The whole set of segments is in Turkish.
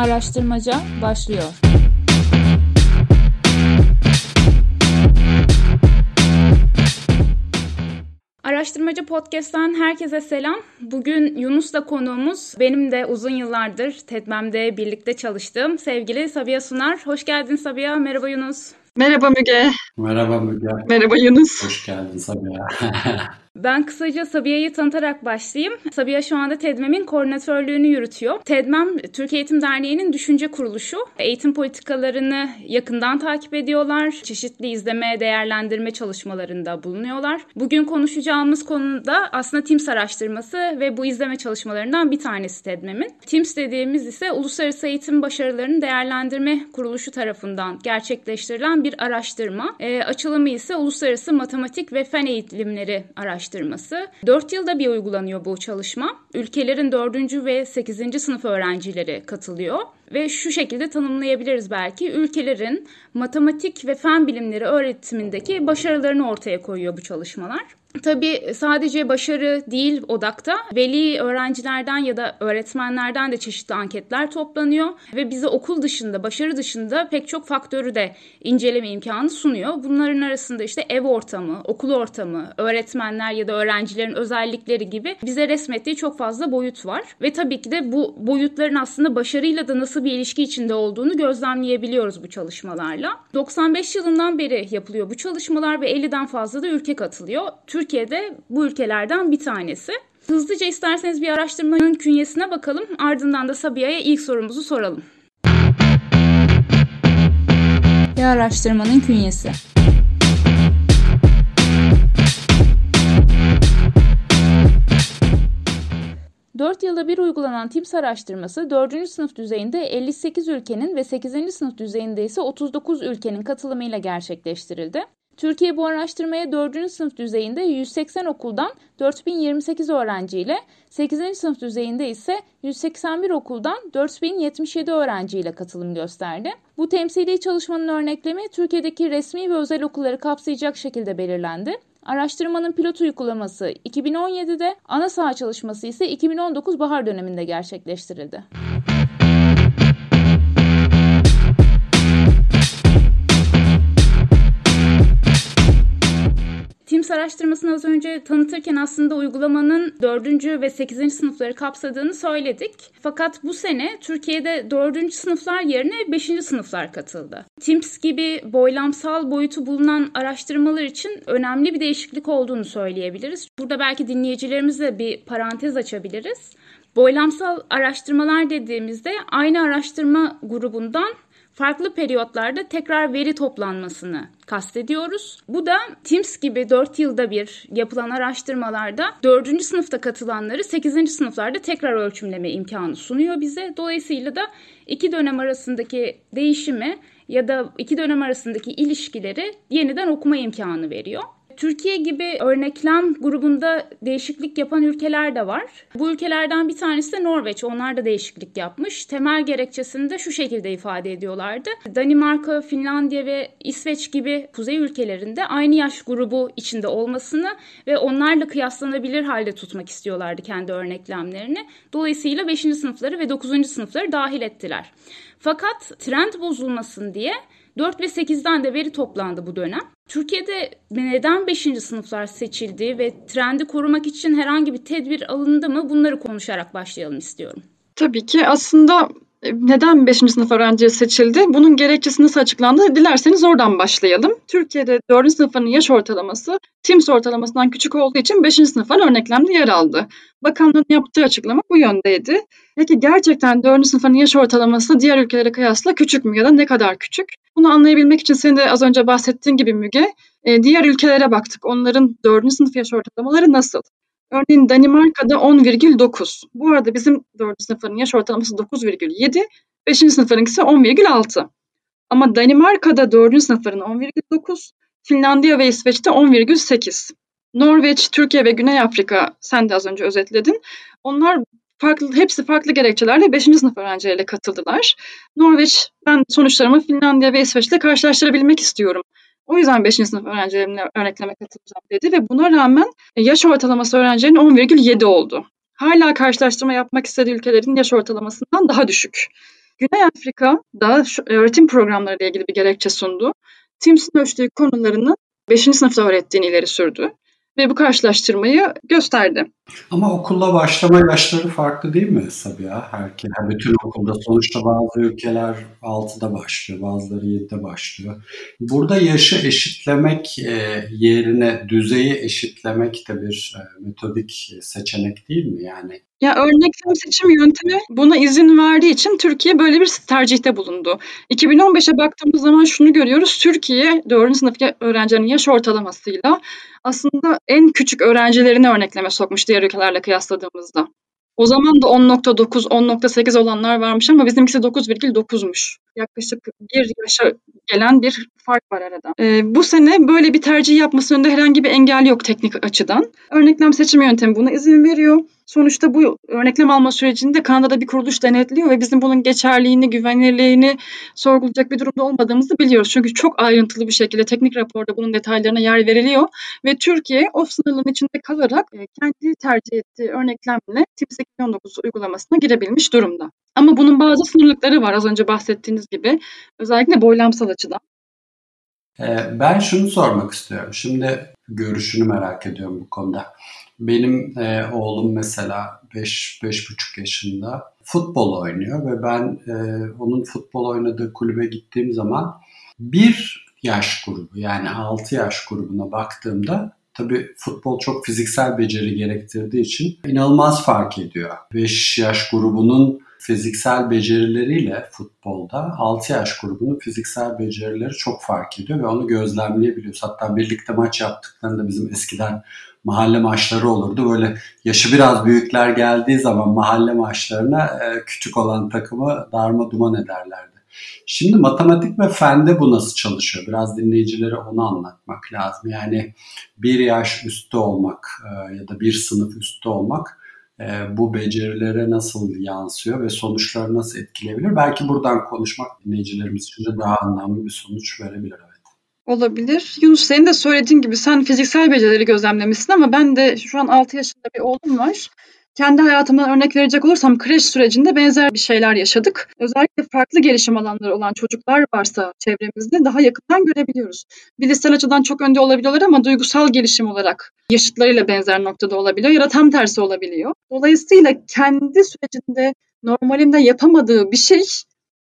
Araştırmaca başlıyor. Araştırmacı Podcast'tan herkese selam. Bugün Yunus'la konuğumuz benim de uzun yıllardır TEDMEM'de birlikte çalıştığım sevgili Sabiha Sunar. Hoş geldin Sabiha. Merhaba Yunus. Merhaba Müge. Merhaba Müge. Merhaba Yunus. Hoş geldin Sabiha. Ben kısaca Sabiha'yı tanıtarak başlayayım. Sabiha şu anda TEDMEM'in koordinatörlüğünü yürütüyor. TEDMEM, Türkiye Eğitim Derneği'nin düşünce kuruluşu. Eğitim politikalarını yakından takip ediyorlar. Çeşitli izleme, değerlendirme çalışmalarında bulunuyorlar. Bugün konuşacağımız konuda aslında TIMS araştırması ve bu izleme çalışmalarından bir tanesi TEDMEM'in. TIMS dediğimiz ise Uluslararası Eğitim Başarılarını Değerlendirme Kuruluşu tarafından gerçekleştirilen bir araştırma. E, açılımı ise Uluslararası Matematik ve Fen Eğitimleri Araştırması araştırması. 4 yılda bir uygulanıyor bu çalışma. Ülkelerin 4. ve 8. sınıf öğrencileri katılıyor ve şu şekilde tanımlayabiliriz belki. Ülkelerin matematik ve fen bilimleri öğretimindeki başarılarını ortaya koyuyor bu çalışmalar. Tabii sadece başarı değil odakta. Veli öğrencilerden ya da öğretmenlerden de çeşitli anketler toplanıyor ve bize okul dışında, başarı dışında pek çok faktörü de inceleme imkanı sunuyor. Bunların arasında işte ev ortamı, okul ortamı, öğretmenler ya da öğrencilerin özellikleri gibi bize resmettiği çok fazla boyut var. Ve tabii ki de bu boyutların aslında başarıyla da nasıl bir ilişki içinde olduğunu gözlemleyebiliyoruz bu çalışmalarla. 95 yılından beri yapılıyor bu çalışmalar ve 50'den fazla da ülke katılıyor. Türkiye'de bu ülkelerden bir tanesi. Hızlıca isterseniz bir araştırmanın künyesine bakalım. Ardından da Sabiha'ya ilk sorumuzu soralım. Bir araştırmanın künyesi. 4 yılda bir uygulanan TIMS araştırması 4. sınıf düzeyinde 58 ülkenin ve 8. sınıf düzeyinde ise 39 ülkenin katılımıyla gerçekleştirildi. Türkiye bu araştırmaya 4. sınıf düzeyinde 180 okuldan 4028 öğrenciyle, 8. sınıf düzeyinde ise 181 okuldan 4077 öğrenciyle katılım gösterdi. Bu temsili çalışmanın örneklemi Türkiye'deki resmi ve özel okulları kapsayacak şekilde belirlendi. Araştırmanın pilot uygulaması 2017'de, ana saha çalışması ise 2019 bahar döneminde gerçekleştirildi. TIMS araştırmasını az önce tanıtırken aslında uygulamanın 4. ve 8. sınıfları kapsadığını söyledik. Fakat bu sene Türkiye'de 4. sınıflar yerine 5. sınıflar katıldı. TIMS gibi boylamsal boyutu bulunan araştırmalar için önemli bir değişiklik olduğunu söyleyebiliriz. Burada belki dinleyicilerimizle bir parantez açabiliriz. Boylamsal araştırmalar dediğimizde aynı araştırma grubundan farklı periyotlarda tekrar veri toplanmasını kastediyoruz. Bu da TIMS gibi 4 yılda bir yapılan araştırmalarda 4. sınıfta katılanları 8. sınıflarda tekrar ölçümleme imkanı sunuyor bize. Dolayısıyla da iki dönem arasındaki değişimi ya da iki dönem arasındaki ilişkileri yeniden okuma imkanı veriyor. Türkiye gibi örneklem grubunda değişiklik yapan ülkeler de var. Bu ülkelerden bir tanesi de Norveç. Onlar da değişiklik yapmış. Temel gerekçesini de şu şekilde ifade ediyorlardı. Danimarka, Finlandiya ve İsveç gibi kuzey ülkelerinde aynı yaş grubu içinde olmasını ve onlarla kıyaslanabilir halde tutmak istiyorlardı kendi örneklemlerini. Dolayısıyla 5. sınıfları ve 9. sınıfları dahil ettiler. Fakat trend bozulmasın diye 4 ve 8'den de veri toplandı bu dönem. Türkiye'de neden 5. sınıflar seçildi ve trendi korumak için herhangi bir tedbir alındı mı bunları konuşarak başlayalım istiyorum. Tabii ki aslında e, neden 5. sınıf öğrenci seçildi? Bunun gerekçesi nasıl açıklandı? Dilerseniz oradan başlayalım. Türkiye'de 4. sınıfların yaş ortalaması TIMS ortalamasından küçük olduğu için 5. sınıflar örneklemde yer aldı. Bakanlığın yaptığı açıklama bu yöndeydi. Peki gerçekten 4. sınıfların yaş ortalaması diğer ülkelere kıyasla küçük mü ya da ne kadar küçük? Bunu anlayabilmek için senin de az önce bahsettiğin gibi Müge, e, diğer ülkelere baktık. Onların 4. sınıf yaş ortalamaları nasıl? Örneğin Danimarka'da 10,9. Bu arada bizim 4. sınıfların yaş ortalaması 9,7, 5. sınıfların ise 10,6. Ama Danimarka'da 4. sınıfların 10,9, Finlandiya ve İsveç'te 10,8. Norveç, Türkiye ve Güney Afrika sen de az önce özetledin. Onlar farklı hepsi farklı gerekçelerle 5. sınıf öğrencileriyle katıldılar. Norveç ben sonuçlarımı Finlandiya ve İsveç'le karşılaştırabilmek istiyorum. O yüzden 5. sınıf öğrencilerimle örnekleme katılacağım dedi ve buna rağmen e, yaş ortalaması öğrencilerin 10,7 oldu. Hala karşılaştırma yapmak istediği ülkelerin yaş ortalamasından daha düşük. Güney Afrika'da öğretim programları ile ilgili bir gerekçe sundu. TIMS'in ölçtüğü konularını 5. sınıfta öğrettiğini ileri sürdü ve bu karşılaştırmayı gösterdi. Ama okulla başlama yaşları farklı değil mi Sabiha? Herkes, bütün okulda sonuçta bazı ülkeler 6'da başlıyor, bazıları 7'de başlıyor. Burada yaşı eşitlemek e, yerine düzeyi eşitlemek de bir e, metodik seçenek değil mi? Yani ya örneklem seçim yöntemi buna izin verdiği için Türkiye böyle bir tercihte bulundu. 2015'e baktığımız zaman şunu görüyoruz. Türkiye 4. sınıf öğrencilerin yaş ortalamasıyla aslında en küçük öğrencilerini örnekleme sokmuş diğer ülkelerle kıyasladığımızda. O zaman da 10.9, 10.8 olanlar varmış ama bizimkisi 9,9'muş. Yaklaşık bir yaşa gelen bir fark var arada. Ee, bu sene böyle bir tercih yapması önünde herhangi bir engel yok teknik açıdan. Örneklem seçim yöntemi buna izin veriyor. Sonuçta bu örneklem alma sürecinde Kanada'da bir kuruluş denetliyor ve bizim bunun geçerliğini, güvenilirliğini sorgulayacak bir durumda olmadığımızı biliyoruz. Çünkü çok ayrıntılı bir şekilde teknik raporda bunun detaylarına yer veriliyor ve Türkiye o sınırların içinde kalarak e, kendi tercih ettiği örneklemle TIPS 2019 uygulamasına girebilmiş durumda. Ama bunun bazı sınırlıkları var az önce bahsettiğiniz gibi. Özellikle boylamsal açıdan. Ee, ben şunu sormak istiyorum. Şimdi görüşünü merak ediyorum bu konuda. Benim e, oğlum mesela 5-5,5 yaşında futbol oynuyor ve ben e, onun futbol oynadığı kulübe gittiğim zaman bir yaş grubu yani 6 yaş grubuna baktığımda tabii futbol çok fiziksel beceri gerektirdiği için inanılmaz fark ediyor. 5 yaş grubunun fiziksel becerileriyle futbolda 6 yaş grubunun fiziksel becerileri çok fark ediyor ve onu gözlemleyebiliyoruz. Hatta birlikte maç yaptıklarında bizim eskiden mahalle maçları olurdu. Böyle yaşı biraz büyükler geldiği zaman mahalle maçlarına e, küçük olan takımı darma duman ederlerdi. Şimdi matematik ve fende bu nasıl çalışıyor? Biraz dinleyicilere onu anlatmak lazım. Yani bir yaş üstte olmak e, ya da bir sınıf üstte olmak e, bu becerilere nasıl yansıyor ve sonuçları nasıl etkileyebilir? Belki buradan konuşmak dinleyicilerimiz için de daha anlamlı bir sonuç verebilir. Olabilir. Yunus senin de söylediğin gibi sen fiziksel becerileri gözlemlemişsin ama ben de şu an 6 yaşında bir oğlum var. Kendi hayatımdan örnek verecek olursam kreş sürecinde benzer bir şeyler yaşadık. Özellikle farklı gelişim alanları olan çocuklar varsa çevremizde daha yakından görebiliyoruz. Bilişsel açıdan çok önde olabiliyorlar ama duygusal gelişim olarak yaşıtlarıyla benzer noktada olabiliyor ya da tam tersi olabiliyor. Dolayısıyla kendi sürecinde normalinde yapamadığı bir şey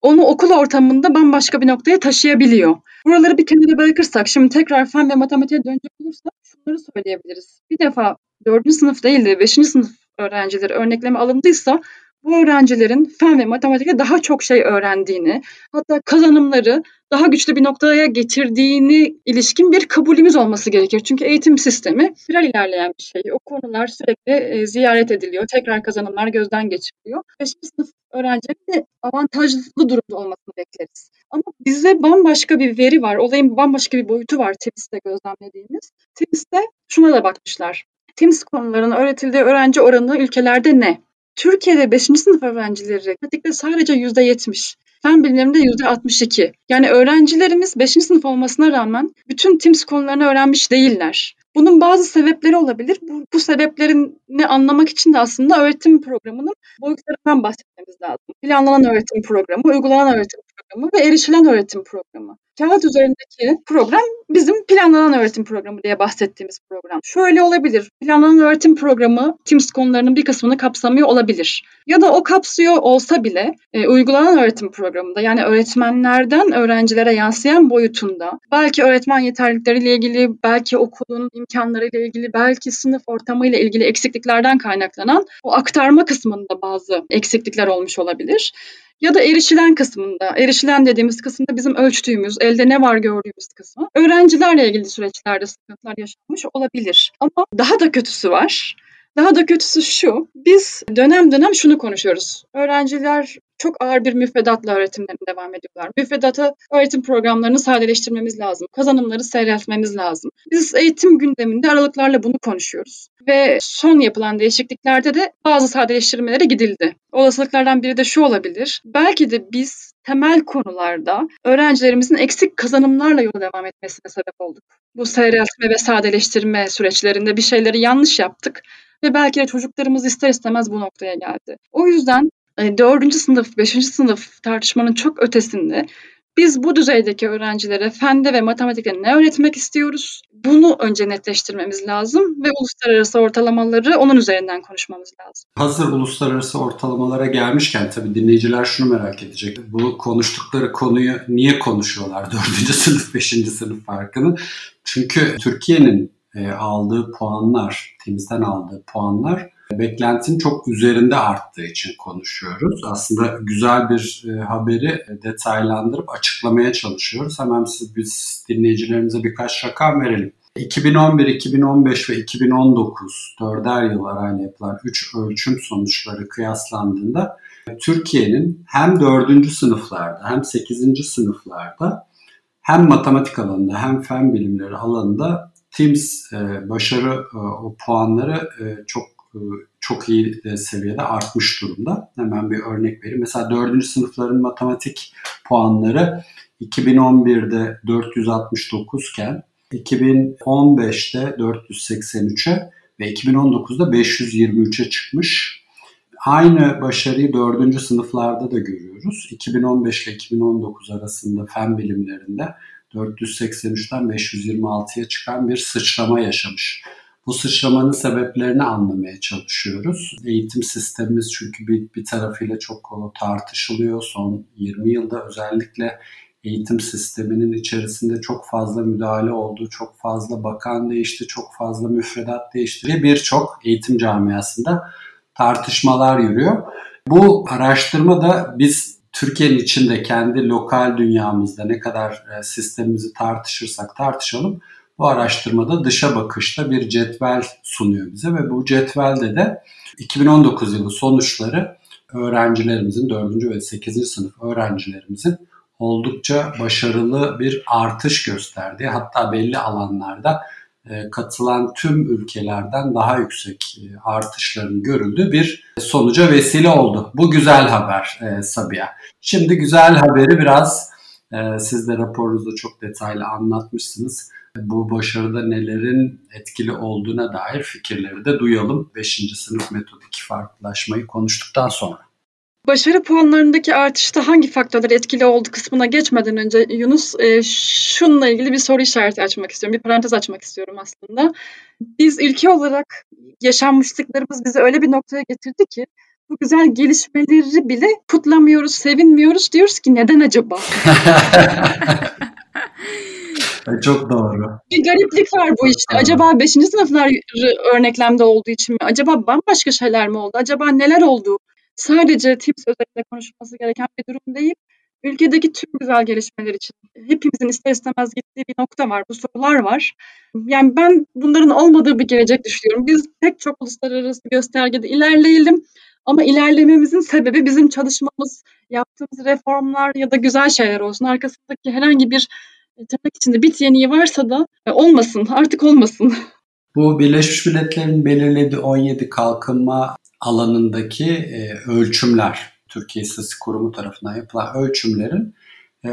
onu okul ortamında bambaşka bir noktaya taşıyabiliyor. Buraları bir kenara bırakırsak, şimdi tekrar fen ve matematiğe dönecek olursak şunları söyleyebiliriz. Bir defa dördüncü sınıf değil de beşinci sınıf öğrencileri örnekleme alındıysa bu öğrencilerin fen ve matematikte daha çok şey öğrendiğini, hatta kazanımları daha güçlü bir noktaya getirdiğini ilişkin bir kabulümüz olması gerekir. Çünkü eğitim sistemi spiral ilerleyen bir şey. O konular sürekli e, ziyaret ediliyor. Tekrar kazanımlar gözden geçiriliyor. Beşinci sınıf öğrencilerin de avantajlı durumda olmasını bekleriz. Ama bize bambaşka bir veri var. Olayın bambaşka bir boyutu var TEMS'te gözlemlediğimiz. TEMS'te şuna da bakmışlar. TEMS konularının öğretildiği öğrenci oranı ülkelerde ne? Türkiye'de 5. sınıf öğrencileri matematikte sadece %70. Fen bilimlerinde %62. Yani öğrencilerimiz 5. sınıf olmasına rağmen bütün TIMS konularını öğrenmiş değiller. Bunun bazı sebepleri olabilir. Bu, bu sebeplerini anlamak için de aslında öğretim programının boyutlarından bahsetmemiz lazım. Planlanan öğretim programı, uygulanan öğretim programı ve erişilen öğretim programı. Kağıt üzerindeki program bizim planlanan öğretim programı diye bahsettiğimiz program. Şöyle olabilir. Planlanan öğretim programı TIMS konularının bir kısmını kapsamıyor olabilir. Ya da o kapsıyor olsa bile e, uygulanan öğretim programında yani öğretmenlerden öğrencilere yansıyan boyutunda belki öğretmen yeterlilikleriyle ilgili, belki okulun imkanlarıyla ilgili, belki sınıf ortamıyla ilgili eksikliklerden kaynaklanan o aktarma kısmında bazı eksiklikler olmuş olabilir ya da erişilen kısmında, erişilen dediğimiz kısımda bizim ölçtüğümüz, elde ne var gördüğümüz kısmı. Öğrencilerle ilgili süreçlerde sıkıntılar yaşanmış olabilir. Ama daha da kötüsü var. Daha da kötüsü şu, biz dönem dönem şunu konuşuyoruz. Öğrenciler çok ağır bir müfredatla öğretimlerine devam ediyorlar. Müfredatı öğretim programlarını sadeleştirmemiz lazım. Kazanımları seyreltmemiz lazım. Biz eğitim gündeminde aralıklarla bunu konuşuyoruz. Ve son yapılan değişikliklerde de bazı sadeleştirmelere gidildi. Olasılıklardan biri de şu olabilir. Belki de biz temel konularda öğrencilerimizin eksik kazanımlarla yola devam etmesine sebep olduk. Bu seyreltme ve sadeleştirme süreçlerinde bir şeyleri yanlış yaptık ve belki de çocuklarımız ister istemez bu noktaya geldi. O yüzden dördüncü sınıf, beşinci sınıf tartışmanın çok ötesinde biz bu düzeydeki öğrencilere fende ve matematikte ne öğretmek istiyoruz? Bunu önce netleştirmemiz lazım ve uluslararası ortalamaları onun üzerinden konuşmamız lazım. Hazır uluslararası ortalamalara gelmişken tabii dinleyiciler şunu merak edecek. Bu konuştukları konuyu niye konuşuyorlar 4. sınıf 5. sınıf farkını? Çünkü Türkiye'nin e, aldığı puanlar, temizden aldığı puanlar beklentinin çok üzerinde arttığı için konuşuyoruz. Aslında güzel bir e, haberi detaylandırıp açıklamaya çalışıyoruz. Hemen siz biz dinleyicilerimize birkaç rakam verelim. 2011, 2015 ve 2019 dörder yıl arayla yapılan 3 ölçüm sonuçları kıyaslandığında Türkiye'nin hem 4. sınıflarda hem 8. sınıflarda hem matematik alanında hem fen bilimleri alanında TIMS e, başarı e, o puanları çok çok iyi e, seviyede artmış durumda. Hemen bir örnek vereyim. Mesela 4. sınıfların matematik puanları 2011'de 469 iken 2015'te 483'e ve 2019'da 523'e çıkmış. Aynı başarıyı 4. sınıflarda da görüyoruz. 2015 ile 2019 arasında fen bilimlerinde 483'ten 526'ya çıkan bir sıçrama yaşamış. Bu sıçramanın sebeplerini anlamaya çalışıyoruz. Eğitim sistemimiz çünkü bir, bir tarafıyla çok tartışılıyor. Son 20 yılda özellikle eğitim sisteminin içerisinde çok fazla müdahale oldu, çok fazla bakan değişti, çok fazla müfredat değişti ve birçok eğitim camiasında tartışmalar yürüyor. Bu araştırma da biz Türkiye'nin içinde kendi lokal dünyamızda ne kadar e, sistemimizi tartışırsak tartışalım bu araştırmada dışa bakışta bir cetvel sunuyor bize ve bu cetvelde de 2019 yılı sonuçları öğrencilerimizin 4. ve 8. sınıf öğrencilerimizin oldukça başarılı bir artış gösterdiği hatta belli alanlarda e, katılan tüm ülkelerden daha yüksek e, artışların görüldüğü bir sonuca vesile oldu. Bu güzel haber e, Sabiha. Şimdi güzel haberi biraz siz de raporunuzda çok detaylı anlatmışsınız bu başarıda nelerin etkili olduğuna dair fikirleri de duyalım 5. sınıf metodik farklılaşmayı konuştuktan sonra. Başarı puanlarındaki artışta hangi faktörler etkili oldu kısmına geçmeden önce Yunus e, şununla ilgili bir soru işareti açmak istiyorum. Bir parantez açmak istiyorum aslında. Biz ülke olarak yaşanmışlıklarımız bizi öyle bir noktaya getirdi ki bu güzel gelişmeleri bile kutlamıyoruz, sevinmiyoruz. Diyoruz ki neden acaba? Çok doğru. Bir gariplik var bu işte. Evet. Acaba 5. sınıflar örneklemde olduğu için mi? Acaba bambaşka şeyler mi oldu? Acaba neler oldu? Sadece TİPS özelinde konuşulması gereken bir durum değil. Ülkedeki tüm güzel gelişmeler için hepimizin ister istemez gittiği bir nokta var. Bu sorular var. Yani ben bunların olmadığı bir gelecek düşünüyorum. Biz pek çok uluslararası göstergede ilerleyelim. Ama ilerlememizin sebebi bizim çalışmamız, yaptığımız reformlar ya da güzel şeyler olsun. Arkasındaki herhangi bir tırnak içinde bit yeniği varsa da e, olmasın, artık olmasın. Bu Birleşmiş Milletler'in belirlediği 17 kalkınma alanındaki e, ölçümler, Türkiye İstatistik Kurumu tarafından yapılan ölçümlerin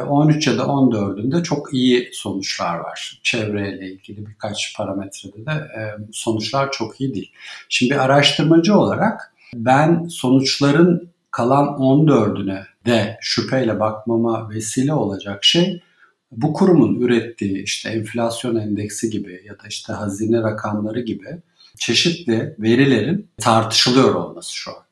13 e, ya da 14'ünde çok iyi sonuçlar var. Çevreyle ilgili birkaç parametrede de sonuçlar çok iyi değil. Şimdi araştırmacı olarak ben sonuçların kalan 14'üne de şüpheyle bakmama vesile olacak şey bu kurumun ürettiği işte enflasyon endeksi gibi ya da işte hazine rakamları gibi çeşitli verilerin tartışılıyor olması şu an.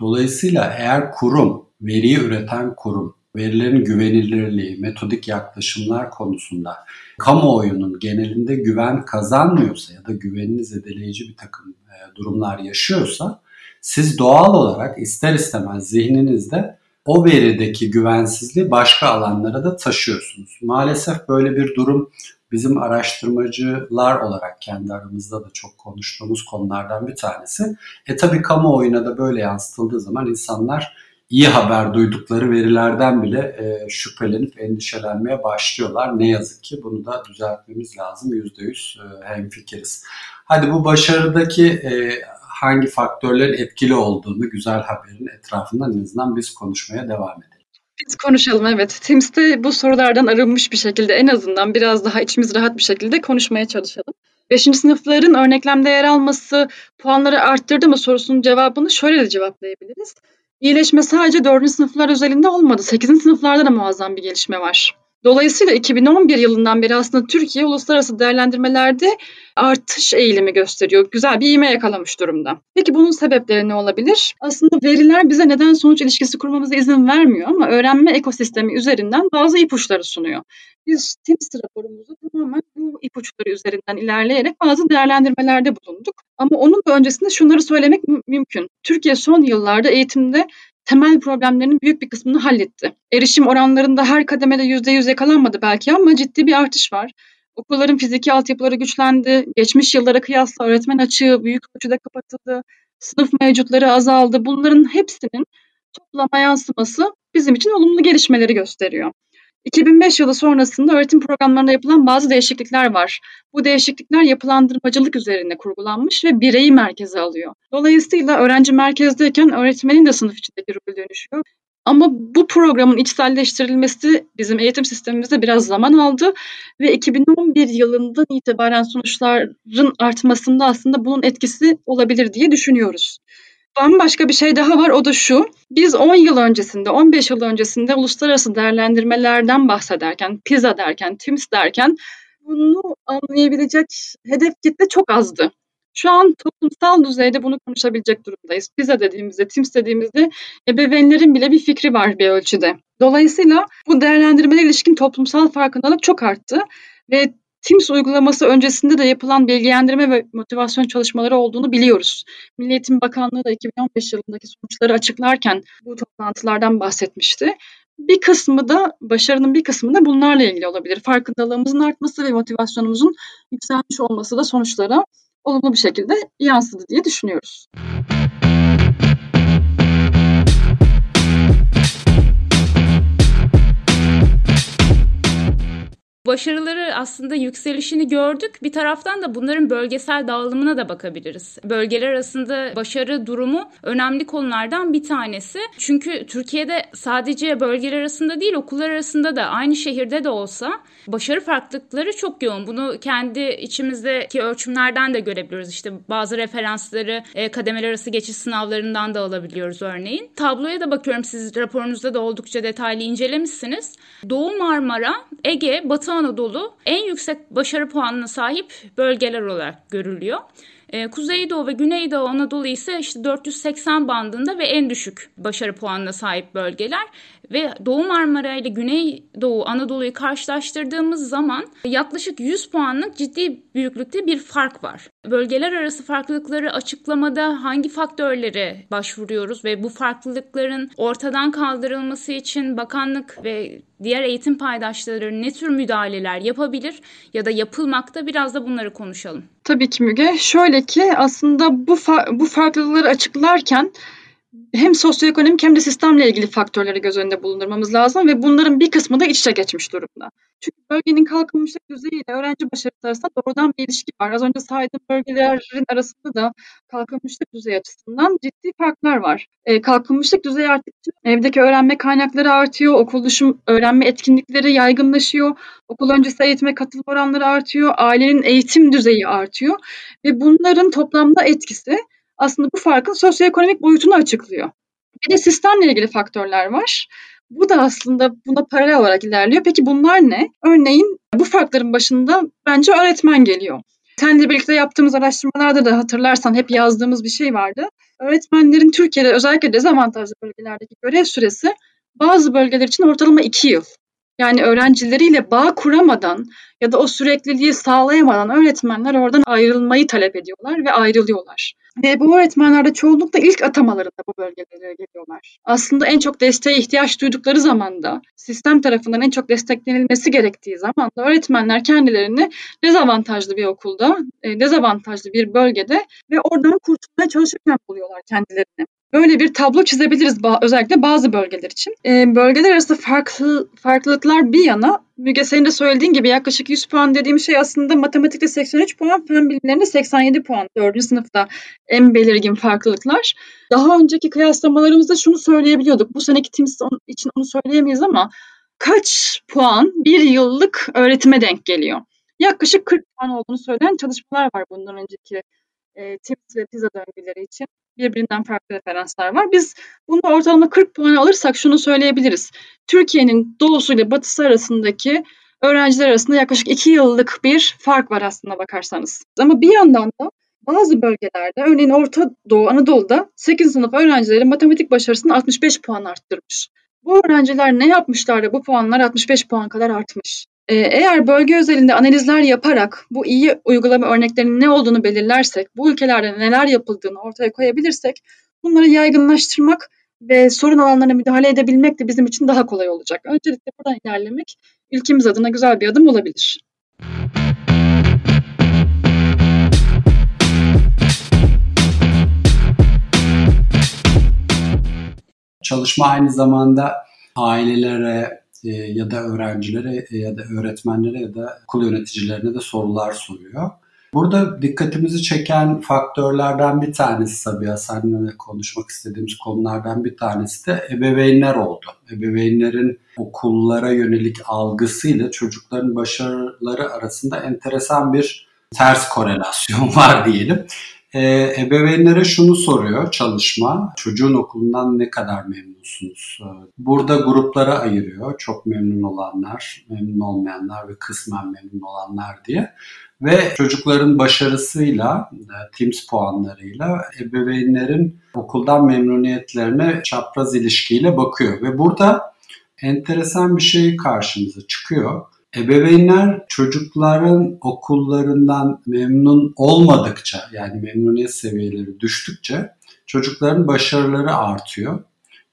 Dolayısıyla eğer kurum, veriyi üreten kurum, verilerin güvenilirliği, metodik yaklaşımlar konusunda kamuoyunun genelinde güven kazanmıyorsa ya da güvenini zedeleyici bir takım e, durumlar yaşıyorsa siz doğal olarak ister istemez zihninizde o verideki güvensizliği başka alanlara da taşıyorsunuz. Maalesef böyle bir durum bizim araştırmacılar olarak kendi aramızda da çok konuştuğumuz konulardan bir tanesi. E tabi kamuoyuna da böyle yansıtıldığı zaman insanlar iyi haber duydukları verilerden bile e, şüphelenip endişelenmeye başlıyorlar. Ne yazık ki bunu da düzeltmemiz lazım. %100 e, hemfikiriz. Hadi bu başarıdaki e, hangi faktörlerin etkili olduğunu güzel haberin etrafında en azından biz konuşmaya devam edelim. Biz konuşalım evet. Tims'te bu sorulardan arınmış bir şekilde en azından biraz daha içimiz rahat bir şekilde konuşmaya çalışalım. Beşinci sınıfların örneklemde yer alması puanları arttırdı mı sorusunun cevabını şöyle de cevaplayabiliriz. iyileşme sadece 4. sınıflar özelinde olmadı. 8. sınıflarda da muazzam bir gelişme var. Dolayısıyla 2011 yılından beri aslında Türkiye uluslararası değerlendirmelerde artış eğilimi gösteriyor. Güzel bir iğme yakalamış durumda. Peki bunun sebepleri ne olabilir? Aslında veriler bize neden sonuç ilişkisi kurmamıza izin vermiyor ama öğrenme ekosistemi üzerinden bazı ipuçları sunuyor. Biz TIMS raporumuzu tamamen bu ipuçları üzerinden ilerleyerek bazı değerlendirmelerde bulunduk. Ama onun da öncesinde şunları söylemek mümkün. Türkiye son yıllarda eğitimde temel problemlerinin büyük bir kısmını halletti. Erişim oranlarında her kademede %100 yakalanmadı belki ama ciddi bir artış var. Okulların fiziki altyapıları güçlendi. Geçmiş yıllara kıyasla öğretmen açığı büyük ölçüde kapatıldı. Sınıf mevcutları azaldı. Bunların hepsinin toplama yansıması bizim için olumlu gelişmeleri gösteriyor. 2005 yılı sonrasında öğretim programlarında yapılan bazı değişiklikler var. Bu değişiklikler yapılandırmacılık üzerine kurgulanmış ve bireyi merkeze alıyor. Dolayısıyla öğrenci merkezdeyken öğretmenin de sınıf içindeki rolü dönüşüyor. Ama bu programın içselleştirilmesi bizim eğitim sistemimizde biraz zaman aldı ve 2011 yılından itibaren sonuçların artmasında aslında bunun etkisi olabilir diye düşünüyoruz. Bambaşka bir şey daha var o da şu. Biz 10 yıl öncesinde, 15 yıl öncesinde uluslararası değerlendirmelerden bahsederken, PISA derken, TIMS derken bunu anlayabilecek hedef kitle çok azdı. Şu an toplumsal düzeyde bunu konuşabilecek durumdayız. PISA dediğimizde, TIMS dediğimizde ebeveynlerin bile bir fikri var bir ölçüde. Dolayısıyla bu değerlendirmelere ilişkin toplumsal farkındalık çok arttı ve Teams uygulaması öncesinde de yapılan bilgilendirme ve motivasyon çalışmaları olduğunu biliyoruz. Milli Eğitim Bakanlığı da 2015 yılındaki sonuçları açıklarken bu toplantılardan bahsetmişti. Bir kısmı da başarının bir kısmı da bunlarla ilgili olabilir. Farkındalığımızın artması ve motivasyonumuzun yükselmiş olması da sonuçlara olumlu bir şekilde yansıdı diye düşünüyoruz. Başarıları aslında yükselişini gördük. Bir taraftan da bunların bölgesel dağılımına da bakabiliriz. Bölgeler arasında başarı durumu önemli konulardan bir tanesi. Çünkü Türkiye'de sadece bölgeler arasında değil okullar arasında da aynı şehirde de olsa başarı farklılıkları çok yoğun. Bunu kendi içimizdeki ölçümlerden de görebiliyoruz. İşte bazı referansları e, kademeler arası geçiş sınavlarından da alabiliyoruz örneğin. Tabloya da bakıyorum siz raporunuzda da oldukça detaylı incelemişsiniz. Doğu Marmara, Ege, Batı Anadolu en yüksek başarı puanına sahip bölgeler olarak görülüyor. Ee, Kuzeydoğu ve Güneydoğu Anadolu ise işte 480 bandında ve en düşük başarı puanına sahip bölgeler ve Doğu Marmara ile Güneydoğu Anadolu'yu karşılaştırdığımız zaman yaklaşık 100 puanlık ciddi büyüklükte bir fark var. Bölgeler arası farklılıkları açıklamada hangi faktörlere başvuruyoruz ve bu farklılıkların ortadan kaldırılması için bakanlık ve diğer eğitim paydaşları ne tür müdahaleler yapabilir ya da yapılmakta biraz da bunları konuşalım. Tabii ki Müge. Şöyle ki aslında bu fa- bu farklılıkları açıklarken hem sosyoekonomik hem de sistemle ilgili faktörleri göz önünde bulundurmamız lazım ve bunların bir kısmı da iç içe geçmiş durumda. Çünkü bölgenin kalkınmışlık düzeyi ile öğrenci başarısı arasında doğrudan bir ilişki var. Az önce saydığım bölgelerin arasında da kalkınmışlık düzeyi açısından ciddi farklar var. E, kalkınmışlık düzeyi arttıkça evdeki öğrenme kaynakları artıyor, okul dışı öğrenme etkinlikleri yaygınlaşıyor, okul öncesi eğitime katılım oranları artıyor, ailenin eğitim düzeyi artıyor ve bunların toplamda etkisi aslında bu farkın sosyoekonomik boyutunu açıklıyor. Bir de sistemle ilgili faktörler var. Bu da aslında buna paralel olarak ilerliyor. Peki bunlar ne? Örneğin bu farkların başında bence öğretmen geliyor. Seninle birlikte yaptığımız araştırmalarda da hatırlarsan hep yazdığımız bir şey vardı. Öğretmenlerin Türkiye'de özellikle dezavantajlı bölgelerdeki görev süresi bazı bölgeler için ortalama iki yıl. Yani öğrencileriyle bağ kuramadan ya da o sürekliliği sağlayamadan öğretmenler oradan ayrılmayı talep ediyorlar ve ayrılıyorlar. Ve bu öğretmenler de çoğunlukla ilk atamalarında bu bölgelere geliyorlar. Aslında en çok desteğe ihtiyaç duydukları zamanda, sistem tarafından en çok desteklenilmesi gerektiği zaman da öğretmenler kendilerini dezavantajlı bir okulda, e, dezavantajlı bir bölgede ve oradan kurtulmaya çalışırken buluyorlar kendilerini. Böyle bir tablo çizebiliriz özellikle bazı bölgeler için. E, bölgeler arası farklı farklılıklar bir yana Müge senin de söylediğin gibi yaklaşık 100 puan dediğim şey aslında matematikte 83 puan, fen bilimlerinde 87 puan. 4. sınıfta en belirgin farklılıklar. Daha önceki kıyaslamalarımızda şunu söyleyebiliyorduk. Bu seneki TIMS için onu söyleyemeyiz ama kaç puan bir yıllık öğretime denk geliyor? Yaklaşık 40 puan olduğunu söyleyen çalışmalar var bundan önceki e, TIMS ve PISA döngüleri için. Birbirinden farklı referanslar var. Biz bunu ortalama 40 puan alırsak şunu söyleyebiliriz. Türkiye'nin doğusu ile batısı arasındaki öğrenciler arasında yaklaşık 2 yıllık bir fark var aslında bakarsanız. Ama bir yandan da bazı bölgelerde örneğin Orta Doğu Anadolu'da 8. sınıf öğrencileri matematik başarısını 65 puan arttırmış. Bu öğrenciler ne yapmışlar da bu puanlar 65 puan kadar artmış. Ee, eğer bölge özelinde analizler yaparak bu iyi uygulama örneklerinin ne olduğunu belirlersek, bu ülkelerde neler yapıldığını ortaya koyabilirsek bunları yaygınlaştırmak ve sorun alanlarına müdahale edebilmek de bizim için daha kolay olacak. Öncelikle buradan ilerlemek ülkemiz adına güzel bir adım olabilir. Çalışma aynı zamanda ailelere ya da öğrencilere e, ya da öğretmenlere ya da okul yöneticilerine de sorular soruyor. Burada dikkatimizi çeken faktörlerden bir tanesi Sabiha seninle konuşmak istediğimiz konulardan bir tanesi de ebeveynler oldu. Ebeveynlerin okullara yönelik algısıyla çocukların başarıları arasında enteresan bir ters korelasyon var diyelim. E, ebeveynlere şunu soruyor çalışma. Çocuğun okulundan ne kadar memnunsunuz? Ee, burada gruplara ayırıyor. Çok memnun olanlar, memnun olmayanlar ve kısmen memnun olanlar diye. Ve çocukların başarısıyla, e, Teams puanlarıyla ebeveynlerin okuldan memnuniyetlerine çapraz ilişkiyle bakıyor. Ve burada enteresan bir şey karşımıza çıkıyor. Ebeveynler çocukların okullarından memnun olmadıkça yani memnuniyet seviyeleri düştükçe çocukların başarıları artıyor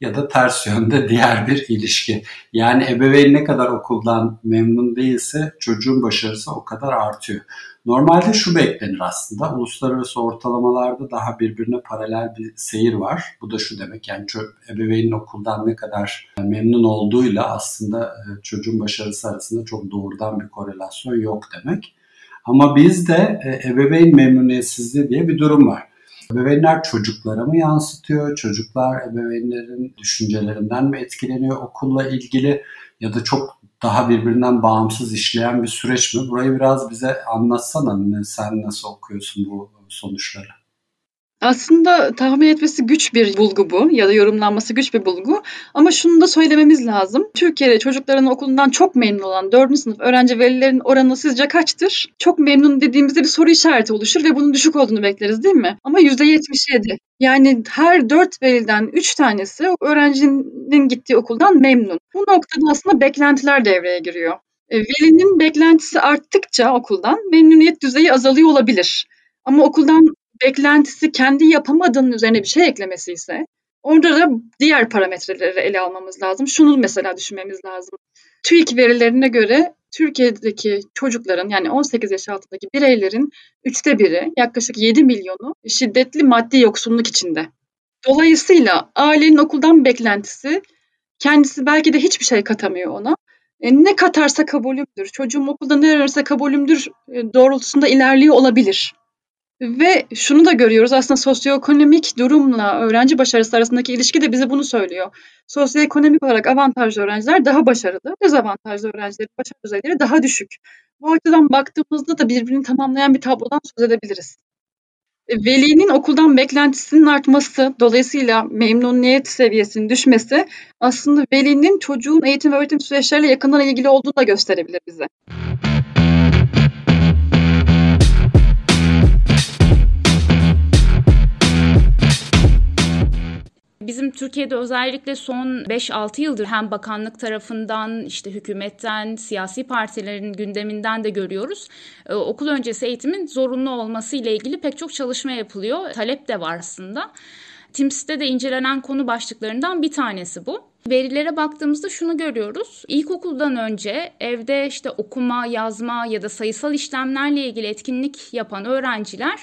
ya da ters yönde diğer bir ilişki. Yani ebeveyn ne kadar okuldan memnun değilse çocuğun başarısı o kadar artıyor. Normalde şu beklenir aslında. Uluslararası ortalamalarda daha birbirine paralel bir seyir var. Bu da şu demek yani ebeveynin okuldan ne kadar memnun olduğuyla aslında e, çocuğun başarısı arasında çok doğrudan bir korelasyon yok demek. Ama bizde e, ebeveyn memnuniyetsizliği diye bir durum var. Ebeveynler çocuklara mı yansıtıyor? Çocuklar ebeveynlerin düşüncelerinden mi etkileniyor okulla ilgili? Ya da çok daha birbirinden bağımsız işleyen bir süreç mi? Burayı biraz bize anlatsana. Sen nasıl okuyorsun bu sonuçları? Aslında tahmin etmesi güç bir bulgu bu ya da yorumlanması güç bir bulgu. Ama şunu da söylememiz lazım. Türkiye'de çocukların okulundan çok memnun olan 4. sınıf öğrenci velilerin oranı sizce kaçtır? Çok memnun dediğimizde bir soru işareti oluşur ve bunun düşük olduğunu bekleriz değil mi? Ama %77. Yani her 4 veliden 3 tanesi öğrencinin gittiği okuldan memnun. Bu noktada aslında beklentiler devreye giriyor. E, velinin beklentisi arttıkça okuldan memnuniyet düzeyi azalıyor olabilir. Ama okuldan beklentisi kendi yapamadığının üzerine bir şey eklemesi ise orada da diğer parametreleri ele almamız lazım. Şunu mesela düşünmemiz lazım. TÜİK verilerine göre Türkiye'deki çocukların yani 18 yaş altındaki bireylerin üçte biri yaklaşık 7 milyonu şiddetli maddi yoksunluk içinde. Dolayısıyla ailenin okuldan beklentisi kendisi belki de hiçbir şey katamıyor ona. E, ne katarsa kabulümdür. Çocuğum okulda ne ararsa kabulümdür e, doğrultusunda ilerliyor olabilir. Ve şunu da görüyoruz aslında sosyoekonomik durumla öğrenci başarısı arasındaki ilişki de bize bunu söylüyor. Sosyoekonomik olarak avantajlı öğrenciler daha başarılı, dezavantajlı öğrencilerin başarı düzeyleri daha düşük. Bu açıdan baktığımızda da birbirini tamamlayan bir tablodan söz edebiliriz. E, velinin okuldan beklentisinin artması, dolayısıyla memnuniyet seviyesinin düşmesi aslında velinin çocuğun eğitim ve öğretim süreçleriyle yakından ilgili olduğunu da gösterebilir bize. Bizim Türkiye'de özellikle son 5-6 yıldır hem bakanlık tarafından işte hükümetten, siyasi partilerin gündeminden de görüyoruz. Ee, okul öncesi eğitimin zorunlu olması ile ilgili pek çok çalışma yapılıyor. Talep de var aslında. TIMS'te de incelenen konu başlıklarından bir tanesi bu. Verilere baktığımızda şunu görüyoruz. İlkokuldan önce evde işte okuma, yazma ya da sayısal işlemlerle ilgili etkinlik yapan öğrenciler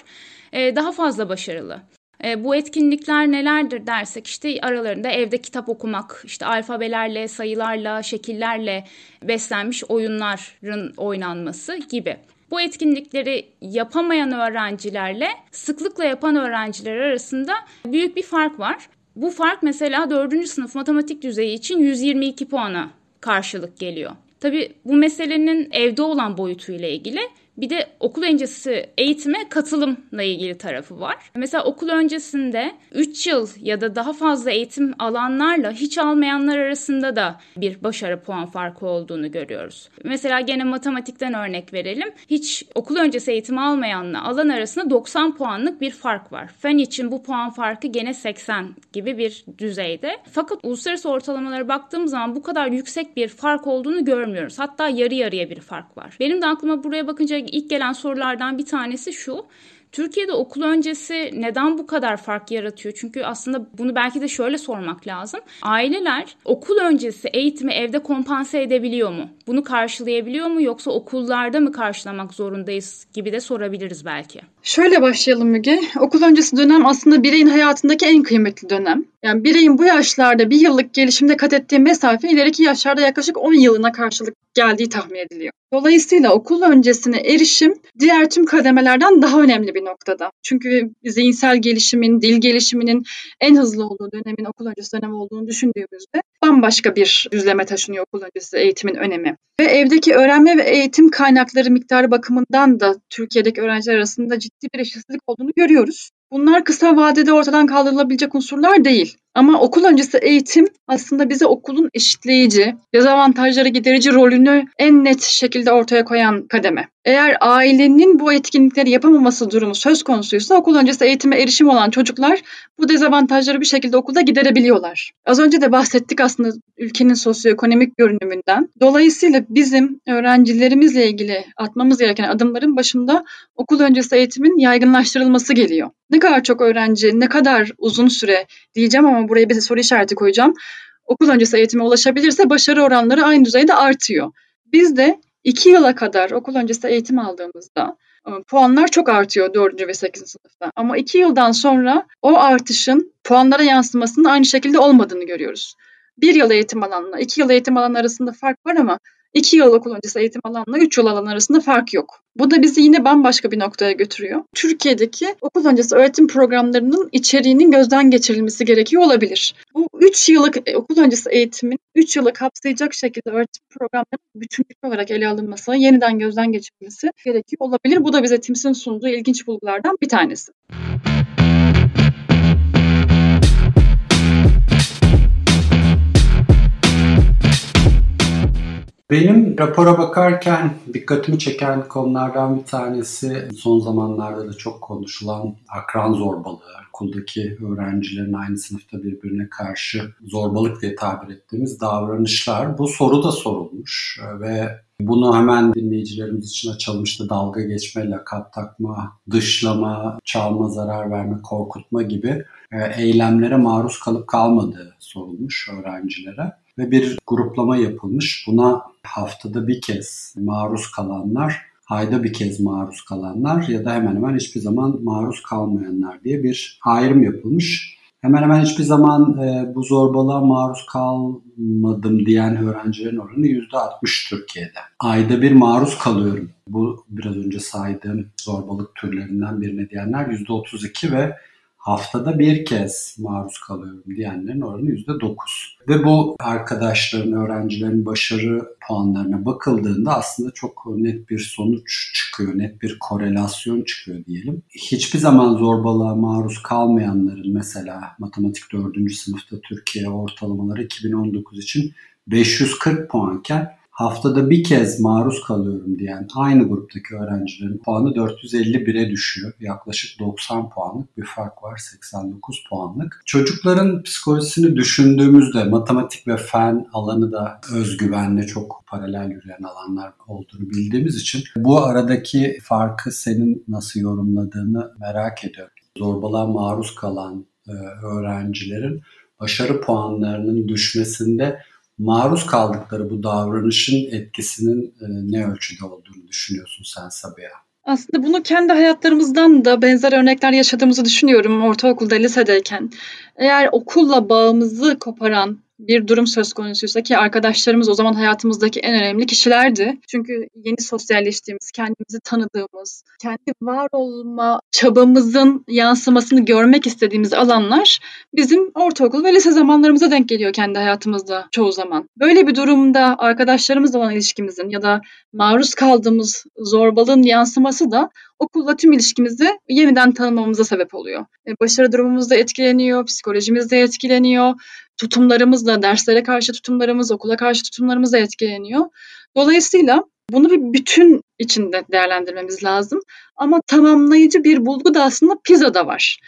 e, daha fazla başarılı. E, bu etkinlikler nelerdir dersek işte aralarında evde kitap okumak, işte alfabelerle, sayılarla, şekillerle beslenmiş oyunların oynanması gibi. Bu etkinlikleri yapamayan öğrencilerle sıklıkla yapan öğrenciler arasında büyük bir fark var. Bu fark mesela 4. sınıf matematik düzeyi için 122 puana karşılık geliyor. Tabii bu meselenin evde olan boyutuyla ilgili Bir de okul öncesi eğitime katılımla ilgili tarafı var. Mesela okul öncesinde 3 yıl ya da daha fazla eğitim alanlarla hiç almayanlar arasında da bir başarı puan farkı olduğunu görüyoruz. Mesela gene matematikten örnek verelim. Hiç okul öncesi eğitim almayanla alan arasında 90 puanlık bir fark var. Fen için bu puan farkı gene 80 gibi bir düzeyde. Fakat uluslararası ortalamalara baktığımız zaman bu kadar yüksek bir fark olduğunu görmüyoruz. Hatta yarı yarıya bir fark var. Benim de aklıma buraya bakınca ilk gelen sorulardan bir tanesi şu. Türkiye'de okul öncesi neden bu kadar fark yaratıyor? Çünkü aslında bunu belki de şöyle sormak lazım. Aileler okul öncesi eğitimi evde kompanse edebiliyor mu? Bunu karşılayabiliyor mu yoksa okullarda mı karşılamak zorundayız gibi de sorabiliriz belki. Şöyle başlayalım Müge. Okul öncesi dönem aslında bireyin hayatındaki en kıymetli dönem. Yani bireyin bu yaşlarda bir yıllık gelişimde kat ettiği mesafe ileriki yaşlarda yaklaşık 10 yılına karşılık geldiği tahmin ediliyor. Dolayısıyla okul öncesine erişim diğer tüm kademelerden daha önemli bir noktada. Çünkü zihinsel gelişimin, dil gelişiminin en hızlı olduğu dönemin okul öncesi dönem olduğunu düşündüğümüzde bambaşka bir düzleme taşınıyor okul öncesi eğitimin önemi. Ve evdeki öğrenme ve eğitim kaynakları miktarı bakımından da Türkiye'deki öğrenciler arasında ciddi bir eşitsizlik olduğunu görüyoruz. Bunlar kısa vadede ortadan kaldırılabilecek unsurlar değil. Ama okul öncesi eğitim aslında bize okulun eşitleyici, dezavantajları giderici rolünü en net şekilde ortaya koyan kademe. Eğer ailenin bu etkinlikleri yapamaması durumu söz konusuysa okul öncesi eğitime erişim olan çocuklar bu dezavantajları bir şekilde okulda giderebiliyorlar. Az önce de bahsettik aslında ülkenin sosyoekonomik görünümünden. Dolayısıyla bizim öğrencilerimizle ilgili atmamız gereken adımların başında okul öncesi eğitimin yaygınlaştırılması geliyor. Ne kadar çok öğrenci, ne kadar uzun süre diyeceğim ama buraya bir soru işareti koyacağım. Okul öncesi eğitime ulaşabilirse başarı oranları aynı düzeyde artıyor. Biz de 2 yıla kadar okul öncesi eğitim aldığımızda e, puanlar çok artıyor 4. ve 8. sınıfta. Ama 2 yıldan sonra o artışın puanlara yansımasının aynı şekilde olmadığını görüyoruz. 1 yıl eğitim alanla 2 yıl eğitim alanı arasında fark var ama 2 yıl okul öncesi eğitim alanla 3 yıl alan arasında fark yok. Bu da bizi yine bambaşka bir noktaya götürüyor. Türkiye'deki okul öncesi öğretim programlarının içeriğinin gözden geçirilmesi gerekiyor olabilir. Bu 3 yıllık e, okul öncesi eğitimin 3 yılı kapsayacak şekilde öğretim programlarının bütünlük olarak ele alınması, yeniden gözden geçirilmesi gerekiyor olabilir. Bu da bize TİMS'in sunduğu ilginç bulgulardan bir tanesi. Benim rapora bakarken dikkatimi çeken konulardan bir tanesi son zamanlarda da çok konuşulan akran zorbalığı. Okuldaki öğrencilerin aynı sınıfta birbirine karşı zorbalık diye tabir ettiğimiz davranışlar. Bu soru da sorulmuş ve bunu hemen dinleyicilerimiz için açılmıştı. Dalga geçme, lakap takma, dışlama, çalma, zarar verme, korkutma gibi e, eylemlere maruz kalıp kalmadığı sorulmuş öğrencilere ve bir gruplama yapılmış. Buna haftada bir kez maruz kalanlar, ayda bir kez maruz kalanlar ya da hemen hemen hiçbir zaman maruz kalmayanlar diye bir ayrım yapılmış. Hemen hemen hiçbir zaman e, bu zorbalığa maruz kalmadım diyen öğrencilerin oranı %60 Türkiye'de. Ayda bir maruz kalıyorum. Bu biraz önce saydığım zorbalık türlerinden birine diyenler %32 ve haftada bir kez maruz kalıyorum diyenlerin oranı %9. Ve bu arkadaşların, öğrencilerin başarı puanlarına bakıldığında aslında çok net bir sonuç çıkıyor, net bir korelasyon çıkıyor diyelim. Hiçbir zaman zorbalığa maruz kalmayanların mesela matematik 4. sınıfta Türkiye ortalamaları 2019 için 540 puanken haftada bir kez maruz kalıyorum diyen aynı gruptaki öğrencilerin puanı 451'e düşüyor. Yaklaşık 90 puanlık bir fark var 89 puanlık. Çocukların psikolojisini düşündüğümüzde matematik ve fen alanı da özgüvenle çok paralel yürüyen alanlar olduğunu bildiğimiz için bu aradaki farkı senin nasıl yorumladığını merak ediyorum. Zorbalığa maruz kalan e, öğrencilerin başarı puanlarının düşmesinde maruz kaldıkları bu davranışın etkisinin e, ne ölçüde olduğunu düşünüyorsun sen Sabiha? Aslında bunu kendi hayatlarımızdan da benzer örnekler yaşadığımızı düşünüyorum ortaokulda, lisedeyken. Eğer okulla bağımızı koparan bir durum söz konusuysa ki arkadaşlarımız o zaman hayatımızdaki en önemli kişilerdi. Çünkü yeni sosyalleştiğimiz, kendimizi tanıdığımız, kendi var olma çabamızın yansımasını görmek istediğimiz alanlar bizim ortaokul ve lise zamanlarımıza denk geliyor kendi hayatımızda çoğu zaman. Böyle bir durumda arkadaşlarımızla olan ilişkimizin ya da maruz kaldığımız zorbalığın yansıması da okulla tüm ilişkimizi yeniden tanımamıza sebep oluyor. E, başarı durumumuz da etkileniyor, psikolojimiz de etkileniyor, tutumlarımız da, derslere karşı tutumlarımız, okula karşı tutumlarımız da etkileniyor. Dolayısıyla bunu bir bütün içinde değerlendirmemiz lazım. Ama tamamlayıcı bir bulgu da aslında PISA'da var.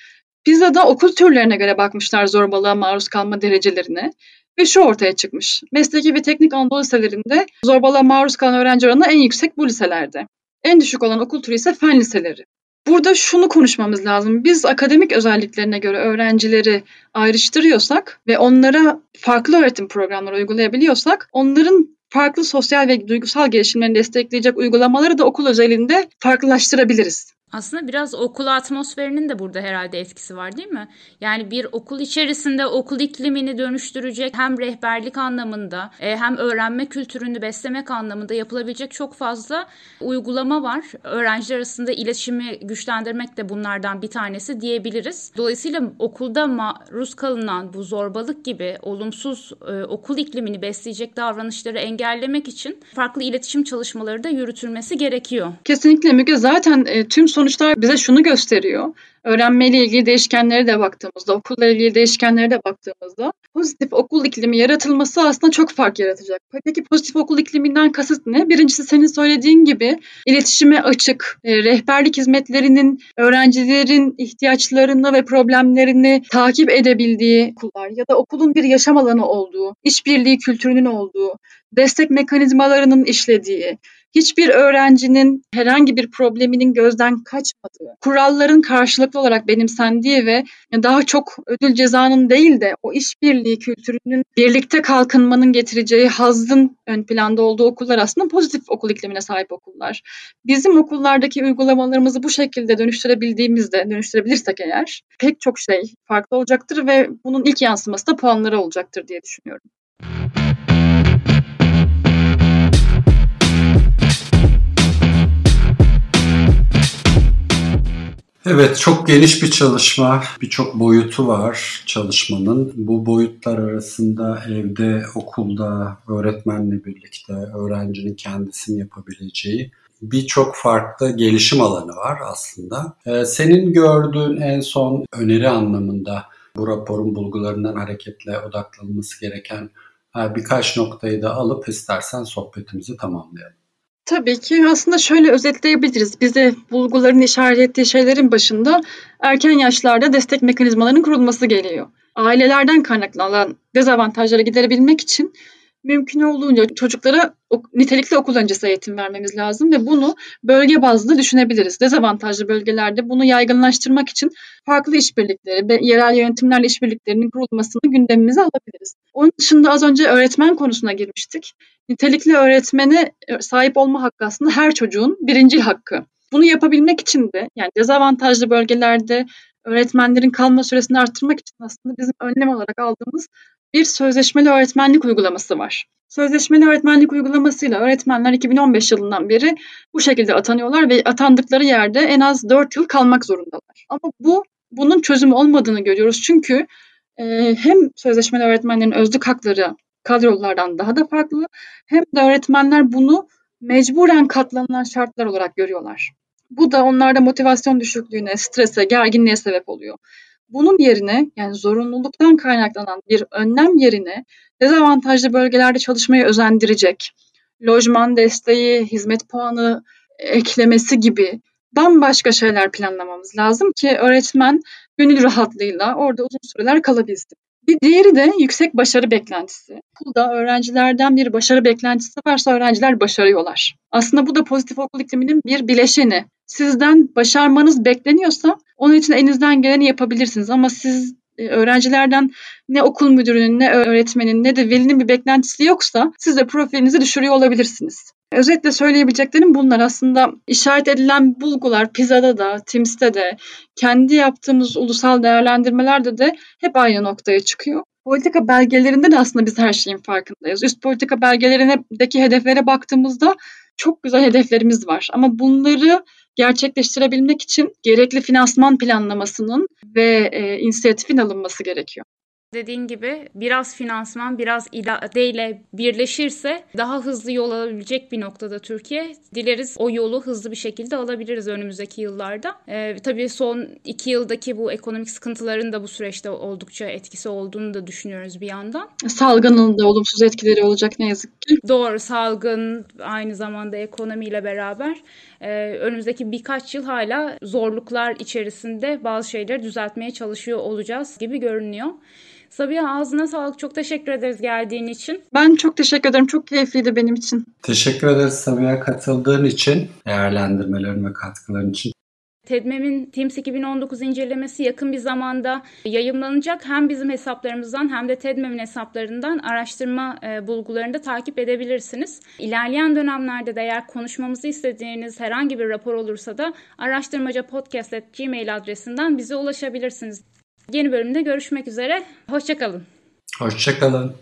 PISA'da okul türlerine göre bakmışlar zorbalığa maruz kalma derecelerine ve şu ortaya çıkmış. Mesleki ve teknik Anadolu liselerinde zorbalığa maruz kalan öğrenci oranı en yüksek bu liselerde. En düşük olan okul türü ise fen liseleri. Burada şunu konuşmamız lazım. Biz akademik özelliklerine göre öğrencileri ayrıştırıyorsak ve onlara farklı öğretim programları uygulayabiliyorsak onların farklı sosyal ve duygusal gelişimlerini destekleyecek uygulamaları da okul özelinde farklılaştırabiliriz. Aslında biraz okul atmosferinin de burada herhalde etkisi var değil mi? Yani bir okul içerisinde okul iklimini dönüştürecek hem rehberlik anlamında e, hem öğrenme kültürünü beslemek anlamında yapılabilecek çok fazla uygulama var. Öğrenciler arasında iletişimi güçlendirmek de bunlardan bir tanesi diyebiliriz. Dolayısıyla okulda maruz kalınan bu zorbalık gibi olumsuz e, okul iklimini besleyecek davranışları engellemek için farklı iletişim çalışmaları da yürütülmesi gerekiyor. Kesinlikle Müge zaten e, tüm sonuçlar bize şunu gösteriyor. Öğrenmeyle ilgili değişkenlere de baktığımızda, okulla ilgili değişkenlere de baktığımızda pozitif okul iklimi yaratılması aslında çok fark yaratacak. Peki pozitif okul ikliminden kasıt ne? Birincisi senin söylediğin gibi iletişime açık, e, rehberlik hizmetlerinin öğrencilerin ihtiyaçlarını ve problemlerini takip edebildiği okullar ya da okulun bir yaşam alanı olduğu, işbirliği kültürünün olduğu, destek mekanizmalarının işlediği, hiçbir öğrencinin herhangi bir probleminin gözden kaçmadığı, kuralların karşılıklı olarak benimsendiği ve daha çok ödül cezanın değil de o işbirliği kültürünün birlikte kalkınmanın getireceği hazzın ön planda olduğu okullar aslında pozitif okul iklimine sahip okullar. Bizim okullardaki uygulamalarımızı bu şekilde dönüştürebildiğimizde, dönüştürebilirsek eğer pek çok şey farklı olacaktır ve bunun ilk yansıması da puanlara olacaktır diye düşünüyorum. Evet, çok geniş bir çalışma, birçok boyutu var çalışmanın. Bu boyutlar arasında evde, okulda, öğretmenle birlikte öğrencinin kendisini yapabileceği birçok farklı gelişim alanı var aslında. Ee, senin gördüğün en son öneri anlamında bu raporun bulgularından hareketle odaklanılması gereken e, birkaç noktayı da alıp istersen sohbetimizi tamamlayalım. Tabii ki aslında şöyle özetleyebiliriz. Bize bulguların işaret ettiği şeylerin başında erken yaşlarda destek mekanizmalarının kurulması geliyor. Ailelerden kaynaklanan dezavantajları giderebilmek için mümkün olduğunca çocuklara nitelikli okul öncesi eğitim vermemiz lazım ve bunu bölge bazlı düşünebiliriz. Dezavantajlı bölgelerde bunu yaygınlaştırmak için farklı işbirlikleri ve yerel yönetimlerle işbirliklerinin kurulmasını gündemimize alabiliriz. Onun dışında az önce öğretmen konusuna girmiştik. Nitelikli öğretmene e, sahip olma hakkı aslında her çocuğun birinci hakkı. Bunu yapabilmek için de yani dezavantajlı bölgelerde öğretmenlerin kalma süresini arttırmak için aslında bizim önlem olarak aldığımız bir sözleşmeli öğretmenlik uygulaması var. Sözleşmeli öğretmenlik uygulamasıyla öğretmenler 2015 yılından beri bu şekilde atanıyorlar ve atandıkları yerde en az 4 yıl kalmak zorundalar. Ama bu bunun çözümü olmadığını görüyoruz. Çünkü e, hem sözleşmeli öğretmenlerin özlük hakları kadrolardan daha da farklı hem de öğretmenler bunu mecburen katlanılan şartlar olarak görüyorlar. Bu da onlarda motivasyon düşüklüğüne, strese, gerginliğe sebep oluyor. Bunun yerine yani zorunluluktan kaynaklanan bir önlem yerine dezavantajlı bölgelerde çalışmayı özendirecek, lojman desteği, hizmet puanı eklemesi gibi bambaşka şeyler planlamamız lazım ki öğretmen gönül rahatlığıyla orada uzun süreler kalabilsin. Bir diğeri de yüksek başarı beklentisi. Okulda öğrencilerden bir başarı beklentisi varsa öğrenciler başarıyorlar. Aslında bu da pozitif okul ikliminin bir bileşeni. Sizden başarmanız bekleniyorsa onun için elinizden geleni yapabilirsiniz ama siz e, öğrencilerden ne okul müdürünün ne öğretmenin ne de velinin bir beklentisi yoksa siz de profilinizi düşürüyor olabilirsiniz. Özetle söyleyebileceklerim bunlar aslında işaret edilen bulgular PISA'da da, TIMS'te de, kendi yaptığımız ulusal değerlendirmelerde de hep aynı noktaya çıkıyor. politika belgelerinde de aslında biz her şeyin farkındayız. Üst politika belgelerindeki hedeflere baktığımızda çok güzel hedeflerimiz var. Ama bunları gerçekleştirebilmek için gerekli finansman planlamasının ve e, inisiyatifin alınması gerekiyor. Dediğin gibi biraz finansman, biraz iradeyle birleşirse daha hızlı yol alabilecek bir noktada Türkiye. Dileriz o yolu hızlı bir şekilde alabiliriz önümüzdeki yıllarda. Ee, tabii son iki yıldaki bu ekonomik sıkıntıların da bu süreçte oldukça etkisi olduğunu da düşünüyoruz bir yandan. Salgının da olumsuz etkileri olacak ne yazık ki. Doğru, salgın aynı zamanda ekonomiyle beraber e, önümüzdeki birkaç yıl hala zorluklar içerisinde bazı şeyleri düzeltmeye çalışıyor olacağız gibi görünüyor. Sabiha ağzına sağlık. Çok teşekkür ederiz geldiğin için. Ben çok teşekkür ederim. Çok keyifliydi benim için. Teşekkür ederiz Sabiha katıldığın için, değerlendirmelerin ve katkıların için. TEDMEM'in Teams 2019 incelemesi yakın bir zamanda yayımlanacak. Hem bizim hesaplarımızdan hem de TEDMEM'in hesaplarından araştırma e, bulgularını da takip edebilirsiniz. İlerleyen dönemlerde de eğer konuşmamızı istediğiniz herhangi bir rapor olursa da araştırmacapodcast.gmail adresinden bize ulaşabilirsiniz. Yeni bölümde görüşmek üzere. Hoşçakalın. Hoşçakalın.